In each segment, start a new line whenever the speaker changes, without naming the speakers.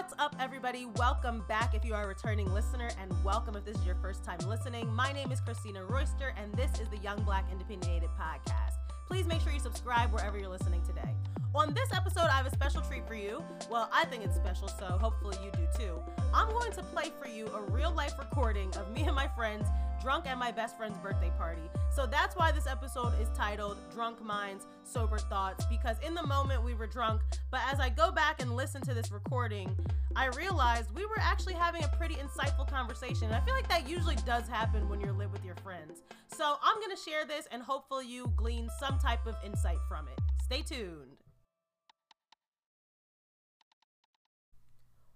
What's up, everybody? Welcome back if you are a returning listener, and welcome if this is your first time listening. My name is Christina Royster, and this is the Young Black and Opinionated Podcast. Please make sure you subscribe wherever you're listening today. On this episode, I have a special treat for you. Well, I think it's special, so hopefully you do too. I'm going to play for you a real life recording of me and my friends drunk at my best friend's birthday party. So that's why this episode is titled Drunk Minds, Sober Thoughts, because in the moment we were drunk, but as I go back and listen to this recording, I realized we were actually having a pretty insightful conversation. And I feel like that usually does happen when you're lit with your friends. So I'm gonna share this and hopefully you glean some type of insight from it. Stay tuned.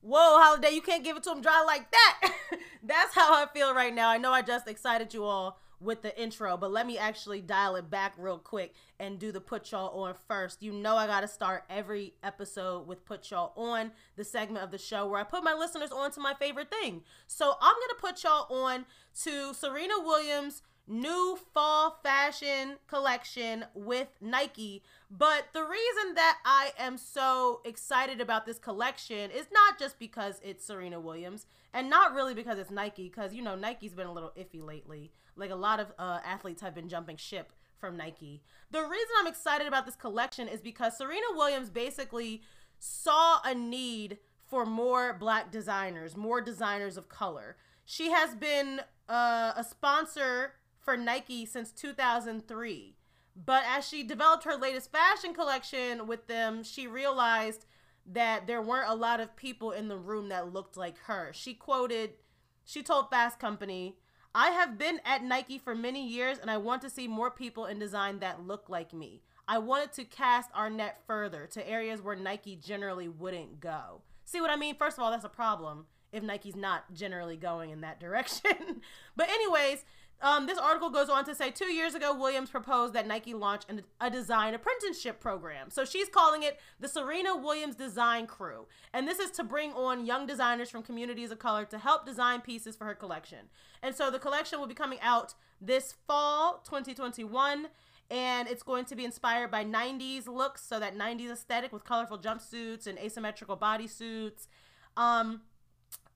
Whoa, Holiday, you can't give it to him dry like that. That's how I feel right now. I know I just excited you all with the intro, but let me actually dial it back real quick and do the put y'all on first. You know, I got to start every episode with put y'all on, the segment of the show where I put my listeners on to my favorite thing. So I'm going to put y'all on to Serena Williams' new fall fashion collection with Nike. But the reason that I am so excited about this collection is not just because it's Serena Williams and not really because it's Nike, because, you know, Nike's been a little iffy lately. Like a lot of uh, athletes have been jumping ship from Nike. The reason I'm excited about this collection is because Serena Williams basically saw a need for more black designers, more designers of color. She has been uh, a sponsor for Nike since 2003. But as she developed her latest fashion collection with them, she realized that there weren't a lot of people in the room that looked like her. She quoted, she told Fast Company, I have been at Nike for many years and I want to see more people in design that look like me. I wanted to cast our net further to areas where Nike generally wouldn't go. See what I mean? First of all, that's a problem if Nike's not generally going in that direction. but, anyways, um, this article goes on to say two years ago, Williams proposed that Nike launch an, a design apprenticeship program. So she's calling it the Serena Williams Design Crew. And this is to bring on young designers from communities of color to help design pieces for her collection. And so the collection will be coming out this fall 2021. And it's going to be inspired by 90s looks, so that 90s aesthetic with colorful jumpsuits and asymmetrical bodysuits. Um,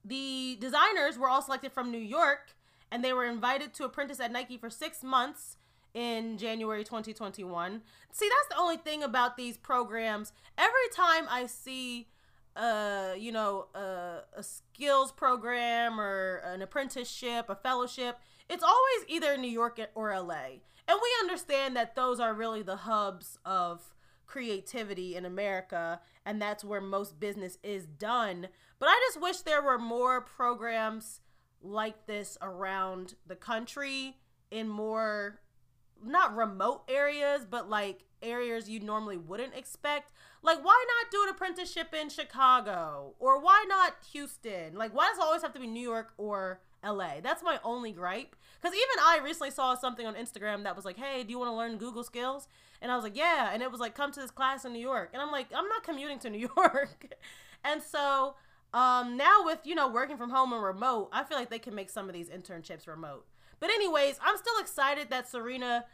the designers were all selected from New York and they were invited to apprentice at Nike for six months in January 2021. See, that's the only thing about these programs. Every time I see uh you know uh, a skills program or an apprenticeship a fellowship it's always either new york or la and we understand that those are really the hubs of creativity in america and that's where most business is done but i just wish there were more programs like this around the country in more not remote areas, but like areas you normally wouldn't expect. Like, why not do an apprenticeship in Chicago? Or why not Houston? Like, why does it always have to be New York or LA? That's my only gripe. Because even I recently saw something on Instagram that was like, hey, do you want to learn Google skills? And I was like, yeah. And it was like, come to this class in New York. And I'm like, I'm not commuting to New York. and so um, now with you know working from home and remote, I feel like they can make some of these internships remote. But anyways, I'm still excited that Serena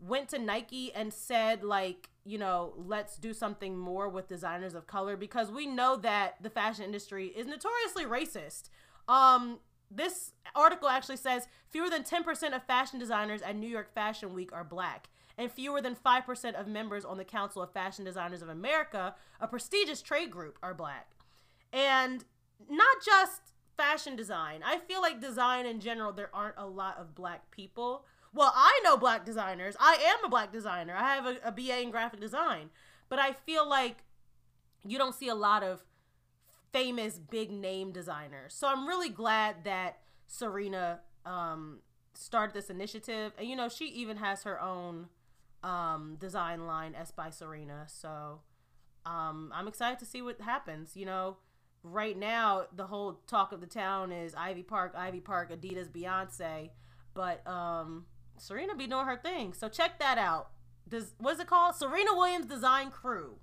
went to Nike and said like, you know, let's do something more with designers of color because we know that the fashion industry is notoriously racist. Um, this article actually says fewer than 10% of fashion designers at New York Fashion Week are black, and fewer than 5% of members on the Council of Fashion Designers of America, a prestigious trade group, are black. And not just fashion design. I feel like design in general, there aren't a lot of black people. Well, I know black designers. I am a black designer. I have a, a BA in graphic design. But I feel like you don't see a lot of famous big name designers. So I'm really glad that Serena um, started this initiative. And, you know, she even has her own um, design line, S by Serena. So um, I'm excited to see what happens. You know, right now the whole talk of the town is Ivy Park, Ivy Park, Adidas, Beyonce, but um, Serena be doing her thing. So check that out. Does what's it called? Serena Williams Design Crew.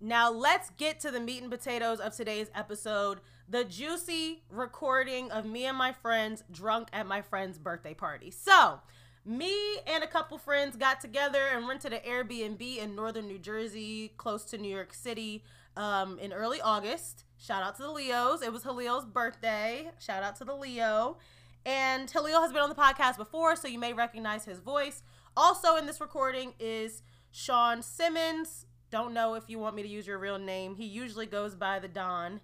Now let's get to the meat and potatoes of today's episode. The juicy recording of me and my friends drunk at my friend's birthday party. So, me and a couple friends got together and rented an Airbnb in northern New Jersey, close to New York City um, in early August. Shout out to the Leos. It was Halil's birthday. Shout out to the Leo. And Halil has been on the podcast before, so you may recognize his voice. Also in this recording is Sean Simmons. Don't know if you want me to use your real name. He usually goes by the Don.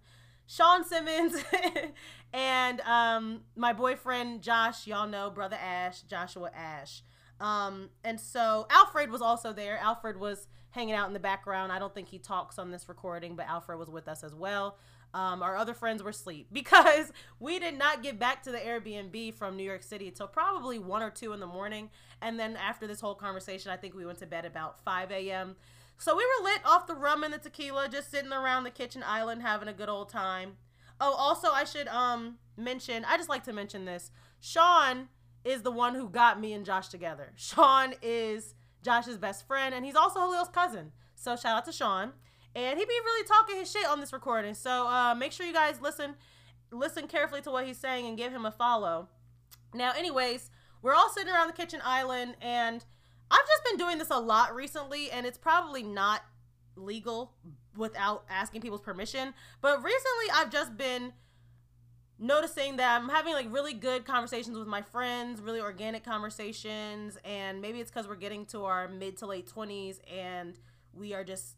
Sean Simmons and um, my boyfriend Josh, y'all know, brother Ash, Joshua Ash. Um, and so Alfred was also there. Alfred was hanging out in the background. I don't think he talks on this recording, but Alfred was with us as well. Um, our other friends were asleep because we did not get back to the Airbnb from New York City until probably one or two in the morning. And then after this whole conversation, I think we went to bed about 5 a.m. So we were lit off the rum and the tequila, just sitting around the kitchen island having a good old time. Oh, also I should um mention, I just like to mention this. Sean is the one who got me and Josh together. Sean is Josh's best friend, and he's also Halil's cousin. So shout out to Sean. And he be really talking his shit on this recording. So uh, make sure you guys listen listen carefully to what he's saying and give him a follow. Now, anyways, we're all sitting around the kitchen island, and I've just been doing this a lot recently, and it's probably not legal without asking people's permission. But recently, I've just been noticing that I'm having like really good conversations with my friends, really organic conversations, and maybe it's because we're getting to our mid to late 20s and we are just,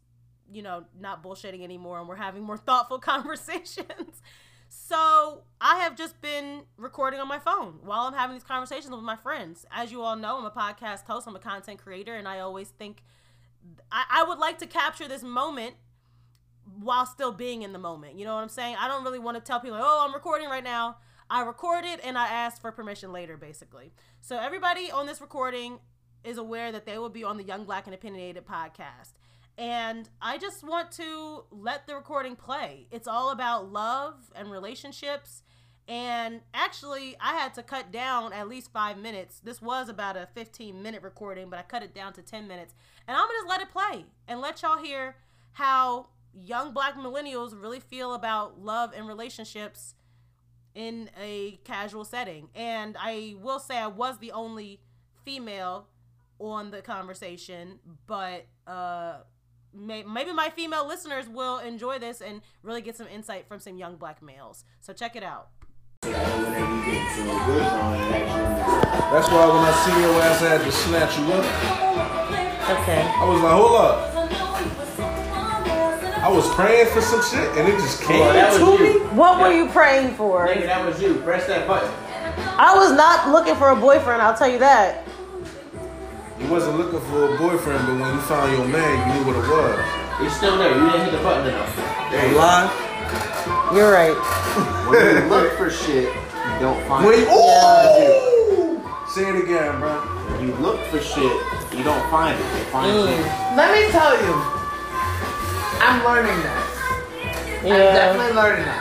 you know, not bullshitting anymore and we're having more thoughtful conversations. so I have just been recording on my phone while I'm having these conversations with my friends. As you all know, I'm a podcast host, I'm a content creator, and I always think I, I would like to capture this moment while still being in the moment. You know what I'm saying? I don't really want to tell people, oh, I'm recording right now. I recorded and I asked for permission later, basically. So everybody on this recording is aware that they will be on the Young Black and Opinionated podcast. And I just want to let the recording play. It's all about love and relationships. And actually, I had to cut down at least five minutes. This was about a 15 minute recording, but I cut it down to 10 minutes. And I'm going to just let it play and let y'all hear how young black millennials really feel about love and relationships in a casual setting. And I will say I was the only female on the conversation, but uh may- maybe my female listeners will enjoy this and really get some insight from some young black males. So check it out.
That's why when I see your ass, I had to snatch you up.
Okay.
I was like, hold up. I was praying for some shit and it just came
Oh, that was
to
you.
me.
What were you praying for?
Nigga, that was you. Press that button.
I was not looking for a boyfriend, I'll tell you that.
You wasn't looking for a boyfriend, but when you found your man, you knew what it was.
He's still there. You didn't hit the button enough.
Hey, lie.
You're right.
When you look for shit, you don't find
When
it.
ooh! Say it again, bro.
When you look for shit, you don't find it. You find
Mm.
it.
Let me tell you, I'm learning that. I'm
Yeah.
definitely learning that.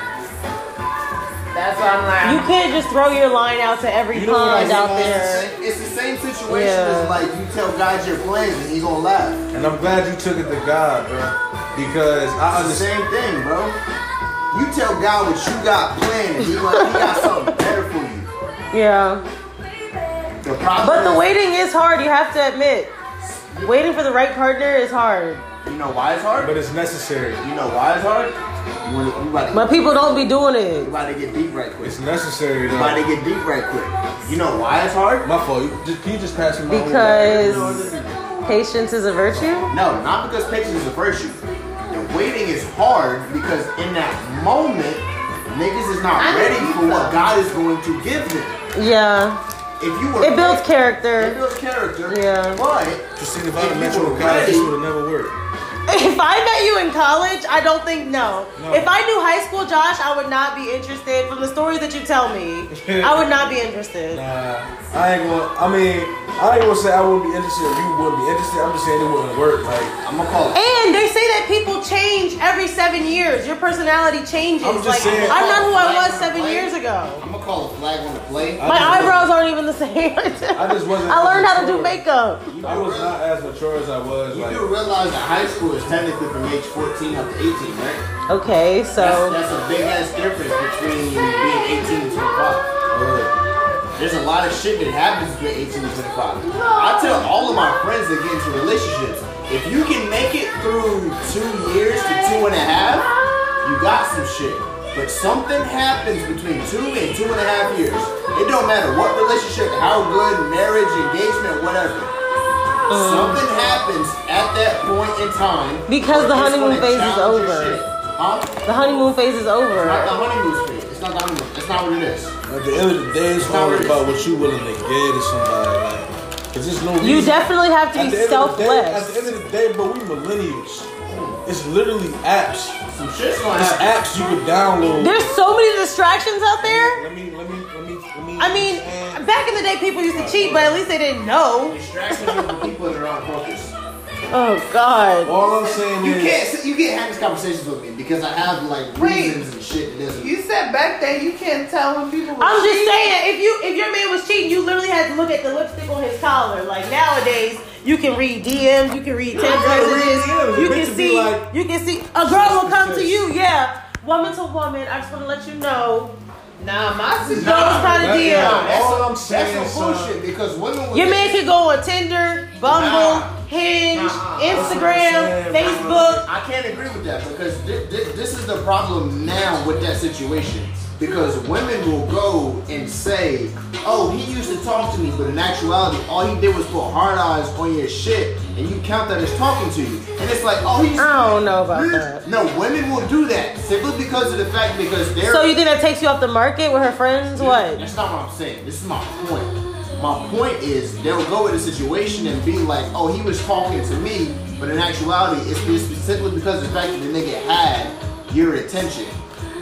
That's why I'm like,
You can't just throw your line out to every
You know
pond out there.
It's the same situation
Yeah.
as like you tell guys your plans and he gonna laugh.
And I'm glad you took it to God, bro. Because I
It's the same thing, bro. You tell God what you got planned and he, like, he got something better for you.
Yeah.
The
But the waiting is hard, you have to admit. Waiting for the right partner is hard.
You know why it's hard?
But it's necessary.
You know why it's hard? You, wanna, you, about to,
But people don't be doing
you
it.
about to get deep right quick.
It's necessary,
You about to get deep right quick. You know why it's hard?
My fault. You just, can you just pass me my
Because patience is a virtue?
No, not because patience is a virtue. The waiting is hard because in that moment, niggas is not
I
ready
need
for what. God is going to give them.
Yeah.
If you were
It builds
It
character.
It builds character.
Yeah.
But
Just think if I
If
had met
you
you
were
in this would have never worked.
If I met you in college, I don't think no.
No.
If I knew high school Josh, I would not be interested. From the story that you tell me, I would not be interested.
Nah, I ain't gonna. I mean, I ain't gonna say I wouldn't be interested or you wouldn't be interested. I'm just saying it wouldn't work. Like,
I'm gonna call it.
And they say that people change every seven years. Your personality changes.
I'm just
like
saying-
I'm not who I was seven years ago.
I'm gonna call a flag on the play.
My
just
eyebrows aren't even the same.
I just wasn't
I learned how to do makeup.
I was not as mature as I was.
You
Like,
do realize that high school is technically from age 14 up to 18, right?
Okay, so
that's a big ass difference between being 18 and 25.
yeah.
There's a lot of shit that happens between 18 and 25. I tell all of my friends that get into relationships, If you can make it through two years to two and a half, you got some shit. But something happens between two and two and a half years. It don't matter what relationship, how good, marriage, engagement, whatever. Mm. Something happens at that point in time.
Because the honeymoon phase is over.
Huh?
The honeymoon phase is over.
It's Not the
over.
honeymoon phase. It's not the honeymoon. That's not what it is.
At the end of the day, it's
not
all about what you willing to give to somebody. Like, cause there's no reason.
You definitely have to
At
be
the end of the day- At the end of the day, bro, we millennials. It's literally apps.
Some shit's gonna
It's
happen.
apps you could download.
There's so many distractions out there.
Let me, let me, let me, let me.
I mean, back in the day, people used to cheat, but at least they didn't know.
Distractions are the people that are on focus.
Oh God.
all I'm saying
You
is,
can't you can't have these conversations with me because I have like
Wait.
reasons and shit that doesn't.
You said back then you can't tell when people. were cheating.
I'm just
cheating.
saying, if you if your man was cheating, you literally had to look at the lipstick on his collar. Like nowadays, you can read DMs, you can read text
gotta read
messages,
DMs.
you can
makes it be
see,
like-
you can see a girl will come to you, yeah, woman to woman. I just want to let you know,
Nah, my sister.
those kind of
That-
DMs.
nah,
That's
All
some-
I'm saying,
that's some
son-
bullshit because women. will
Your
get-
man could go on Tinder, Bumble,
Nah.
Hinge,
Nah,
Instagram, Facebook.
I can't agree with that because thi- thi- this is the problem now with that situation. Because women will go and say, "Oh, he used to talk to me," but in actuality, all he did was put hard eyes on your shit, and you count that as talking to you. And it's like, "Oh, he's."
I don't know about that.
No, women will do that simply because of the fact because they're.
So you think that takes you off the market with her friends? What?
That's not what I'm saying. This is my point. My point is they'll go in a situation and be like, oh, he was talking to me, but in actuality, it's just simply because of the fact that the nigga had your attention.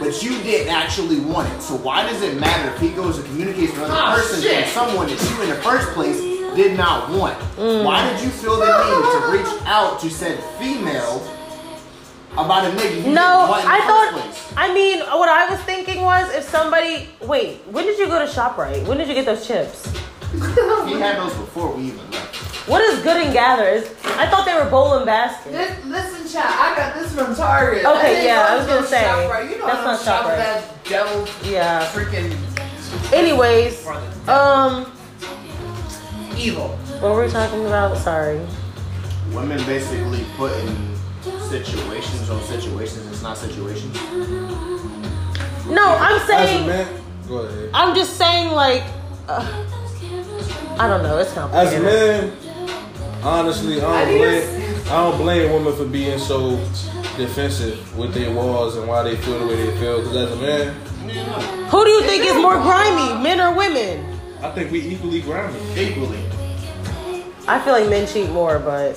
But you didn't actually want it. So why does it matter if he goes and communicates with another
Ah,
person
shit.
and someone that you in the first place did not want? Why did you feel the need to reach out to said female about a nigga you
No,
didn't want in the
I
first
thought.
place?
I mean, what I was thinking was if somebody. Wait, when did you go to ShopRite? When did you get those chips?
He had those before we even left.
What is Good and Gather? Is I thought they were bowl and basket.
Listen, child, I got this from Target.
Okay,
didn't
yeah, I was gonna say,
ShopRite. You know
that's
I
not
don't shop
ShopRite.
at that devil
Yeah.
freaking
Anyways, um,
evil.
what were we talking about? Sorry.
Women basically put in situations on situations. It's not situations.
No, I'm
as a
saying.
man, go ahead.
I'm just saying, like. Uh, I don't know. It's complicated.
As a man, honestly, I
I
don't blame. I don't blame women for being so defensive with their walls and why they feel the way they feel. Because as a man,
Who do you think is more grimy, men or women?
I think we equally grimy.
Equally.
I feel like men cheat more, but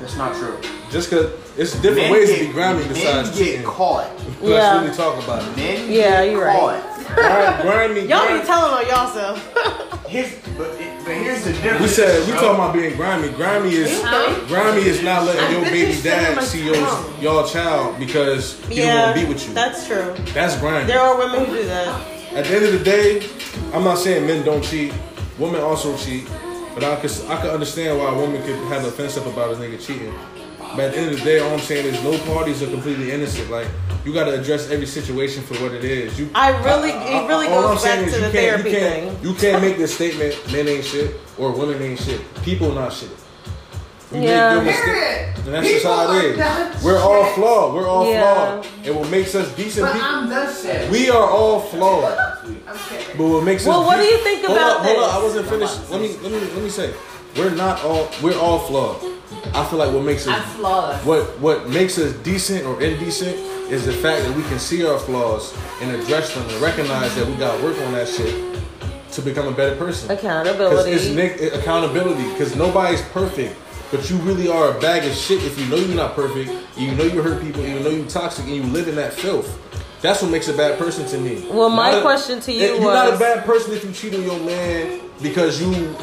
That's not true.
Just because it's different
Men
ways
get-
to be grimy besides
Men
besides
get
cheating.
caught.
Let's
Yeah.
really talk about it.
Men
Yeah,
get
you're right.
caught.
Grimy, grimy,
y'all
grimy.
be telling on y'allself.
Here's, but, but here's the difference.
We said we talking about being grimy. Grimy is grimy is not letting your baby dad see your y'all child because he don't want to be with you.
that's true.
That's grimy.
There are women who do that.
At the end of the day, I'm not saying men don't cheat. Women also cheat. But I could I could understand why a woman could have an offensive about a nigga cheating. But at the end of the day, all I'm saying is no parties are completely innocent. Like you got to address every situation for what it is. You,
I really, it really
all
goes back to the
you can't,
therapy
you can't,
thing.
You can't make this statement: men ain't shit or women ain't shit. People not shit. We make
Yeah.
good mistakes.
Period.
And that's just how
People
it
are
is.
not
We're all flawed. We're all
Yeah.
flawed. And what makes us decent
But
people,
I'm the shit.
we are all flawed.
I'm kidding.
But what makes
Well,
us Well,
what do you think about
hold
about
up, hold up, I wasn't finished. Let me let me let me say, we're not all we're all flawed. I feel like what makes us
I'm
what what makes us decent or indecent is the fact that we can see our flaws and address them and recognize that we got to work on that shit to become a better person.
Accountability.
it's nick- eh, accountability. Because nobody's perfect, but you really are a bag of shit if you know you're not perfect, you know you hurt people, you know you're toxic, and you live in that filth. That's what makes a bad person to me.
Well, my
Not a-
question to eh, you
you're not a bad person if you cheat on your man because you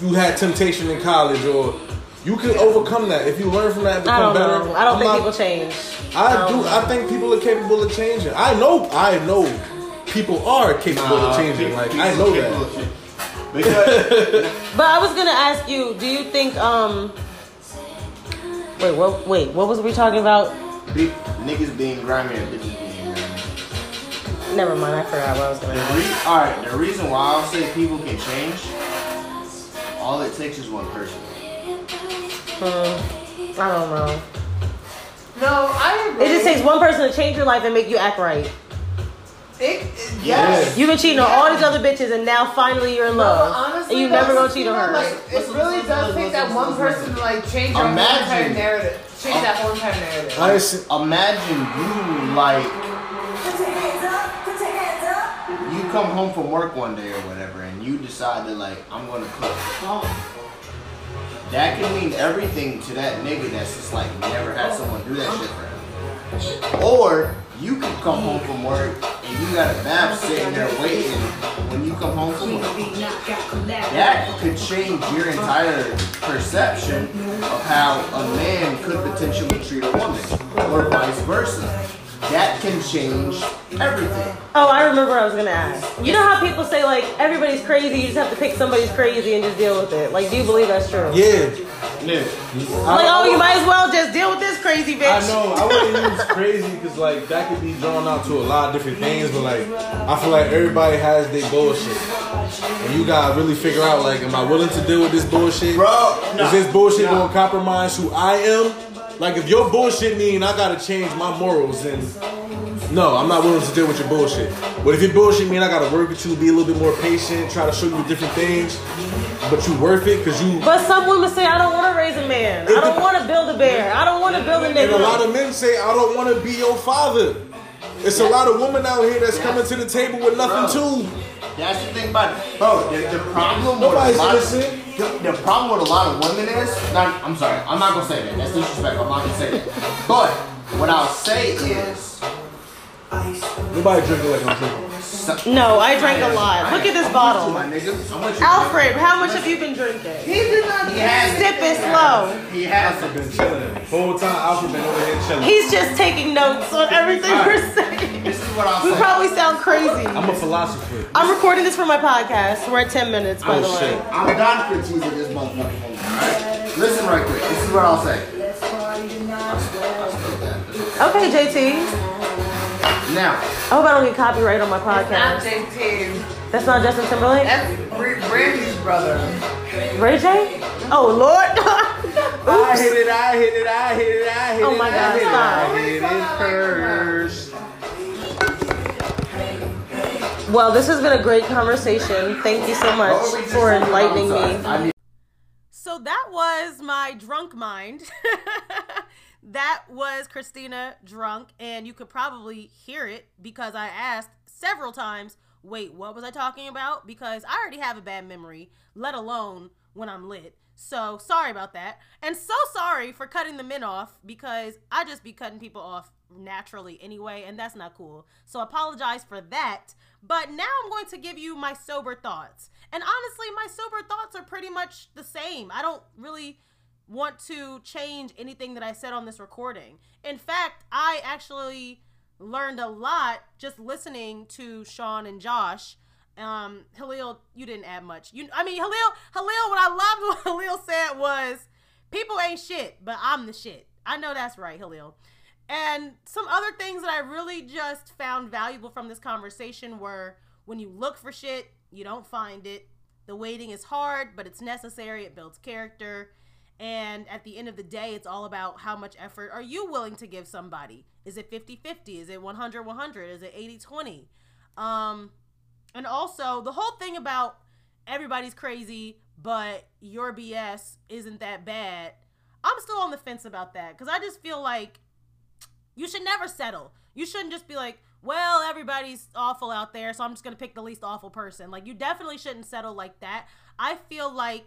you had temptation in college or. You can overcome that if you learn from that and
I
become
don't
better.
know. I don't
I'm
think
not-
people change.
I
don't
do.
know.
I think people are capable of changing. I know. I know. People are capable of changing. Like I know that.
But I was gonna ask you, do you think um wait what wait, what was we talking about?
be- niggas being grimy and bitches being grimy.
Never mind, I forgot what I was gonna ask.
re- all right, the reason why I'll say people can change, all it takes is one person.
Hmm. I don't know.
No, I agree.
It just takes one person to change your life and make you act right.
It, it, yes.
You've been cheating on all these other bitches, and now finally you're in
No,
love,
honestly,
and you never gonna cheat on her.
Like, it really does take that one person to like change your whole entire narrative. Change that whole entire narrative.
I s-
Imagine you like you come home from work one day or whatever, and you decide to like I'm gonna cook. That can mean everything to that nigga that's just like never had someone do that shit for him. Or you could come home from work and you got a bath sitting there waiting when you come home from work. That could change your entire perception of how a man could potentially treat a woman, or vice versa. That can change everything.
Oh, I remember I was gonna ask. You know how people say like everybody's crazy, you just have to pick somebody's crazy and just deal with it. Like, do you believe that's true?
yeah.
Yeah.
Like, oh, you might as well just deal with this crazy bitch.
I know. I wouldn't use crazy because like that could be drawn out to a lot of different things, but like I feel like everybody has their bullshit, and you gotta really figure out like, am I willing to deal with this bullshit?
Bro,
Is this bullshit gonna compromise who I am? Like if your bullshit mean I gotta change my morals, then no, I'm not willing to deal with your bullshit. But if your bullshit mean I gotta work with you, be a little bit more patient, try to show you different things, but you worth it because you.
But some women say, I don't want to raise a man. I don't want to build a bear. I don't want to build a
And a lot of men say, I don't want to be your father. It's a lot of women out here that's coming to the table with nothing too.
That's the thing about it. Bro, the, the problem
Nobody's
lot
listening.
The, problem with a lot of women is not, I'm sorry, I'm not gonna say that. That's disrespectful. I'm not gonna say that. But what I'll say is
Nobody drinking like I'm drinking.
No, I drank a lot. Look at this bottle.
my nigga. I'm with you.
Alfred, how much have you been drinking?
He did not.
He has
Sip it slow.
He has
been chilling. Whole time Alfred been over here chilling.
He's just taking notes on everything we're saying.
This is what I'll
We probably sound crazy.
I'm a philosopher.
I'm recording this for my podcast. We're at 10 minutes, by
Oh,
the way.
shit.
I'm done for teasing this motherfucker. Alright? Listen right quick. This is what I'll say.
Okay, JT.
Now,
I hope I don't get copyright on my
Not
podcast.
JT.
That's not Justin Timberlake?
That's Br- Brandy's brother.
Ray J? Oh, Lord.
I hit it, I hit it, I hit it, I hit
Oh
it.
Oh,
my
God, stop.
I hit it first.
Well, this has been a great conversation. Thank you so much
what were we just
for enlightening me. So that was my drunk mind. that was Christina drunk, and you could probably hear it because I asked several times, wait, what was I talking about? Because I already have a bad memory, let alone when I'm lit. So sorry about that. And so sorry for cutting the men off because I just be cutting people off naturally anyway, and that's not cool. So apologize for that. But now I'm going to give you my sober thoughts. And honestly, my sober thoughts are pretty much the same. I don't really want to change anything that I said on this recording. In fact, I actually learned a lot just listening to Sean and Josh. Um, Halil, you didn't add much. You, I mean, Halil, Halil. What I loved what Halil said was, "People ain't shit, but I'm the shit." I know that's right, Halil. And some other things that I really just found valuable from this conversation were when you look for shit, you don't find it. The waiting is hard, but it's necessary. It builds character. And at the end of the day, it's all about how much effort are you willing to give somebody? Is it 50 50? Is it 100 100? Is it 80 20? Um, and also, the whole thing about everybody's crazy, but your BS isn't that bad. I'm still on the fence about that because I just feel like you should never settle. You shouldn't just be like, well, everybody's awful out there, so I'm just gonna pick the least awful person. Like, you definitely shouldn't settle like that. I feel like,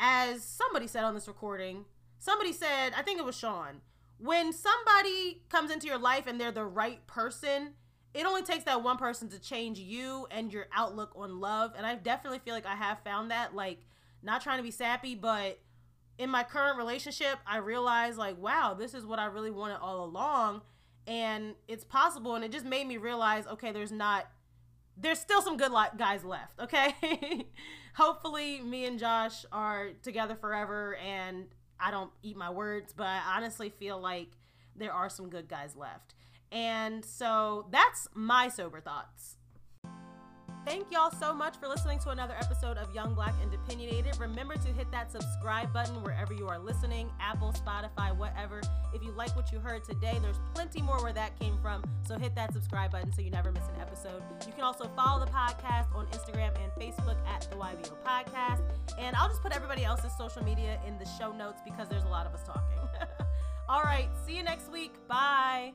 as somebody said on this recording, somebody said, I think it was Sean, when somebody comes into your life and they're the right person, it only takes that one person to change you and your outlook on love. And I definitely feel like I have found that. Like, not trying to be sappy, but in my current relationship, I realized like, wow, this is what I really wanted all along, and it's possible. And it just made me realize, okay, there's not, there's still some good guys left. Okay, hopefully, me and Josh are together forever, and I don't eat my words, but I honestly feel like there are some good guys left. And so that's my sober thoughts. Thank y'all so much for listening to another episode of Young Black and Opinionated. Remember to hit that subscribe button wherever you are listening Apple, Spotify, whatever. If you like what you heard today, there's plenty more where that came from. So hit that subscribe button so you never miss an episode. You can also follow the podcast on Instagram and Facebook at the YBO Podcast. And I'll just put everybody else's social media in the show notes because there's a lot of us talking. All right, see you next week. Bye.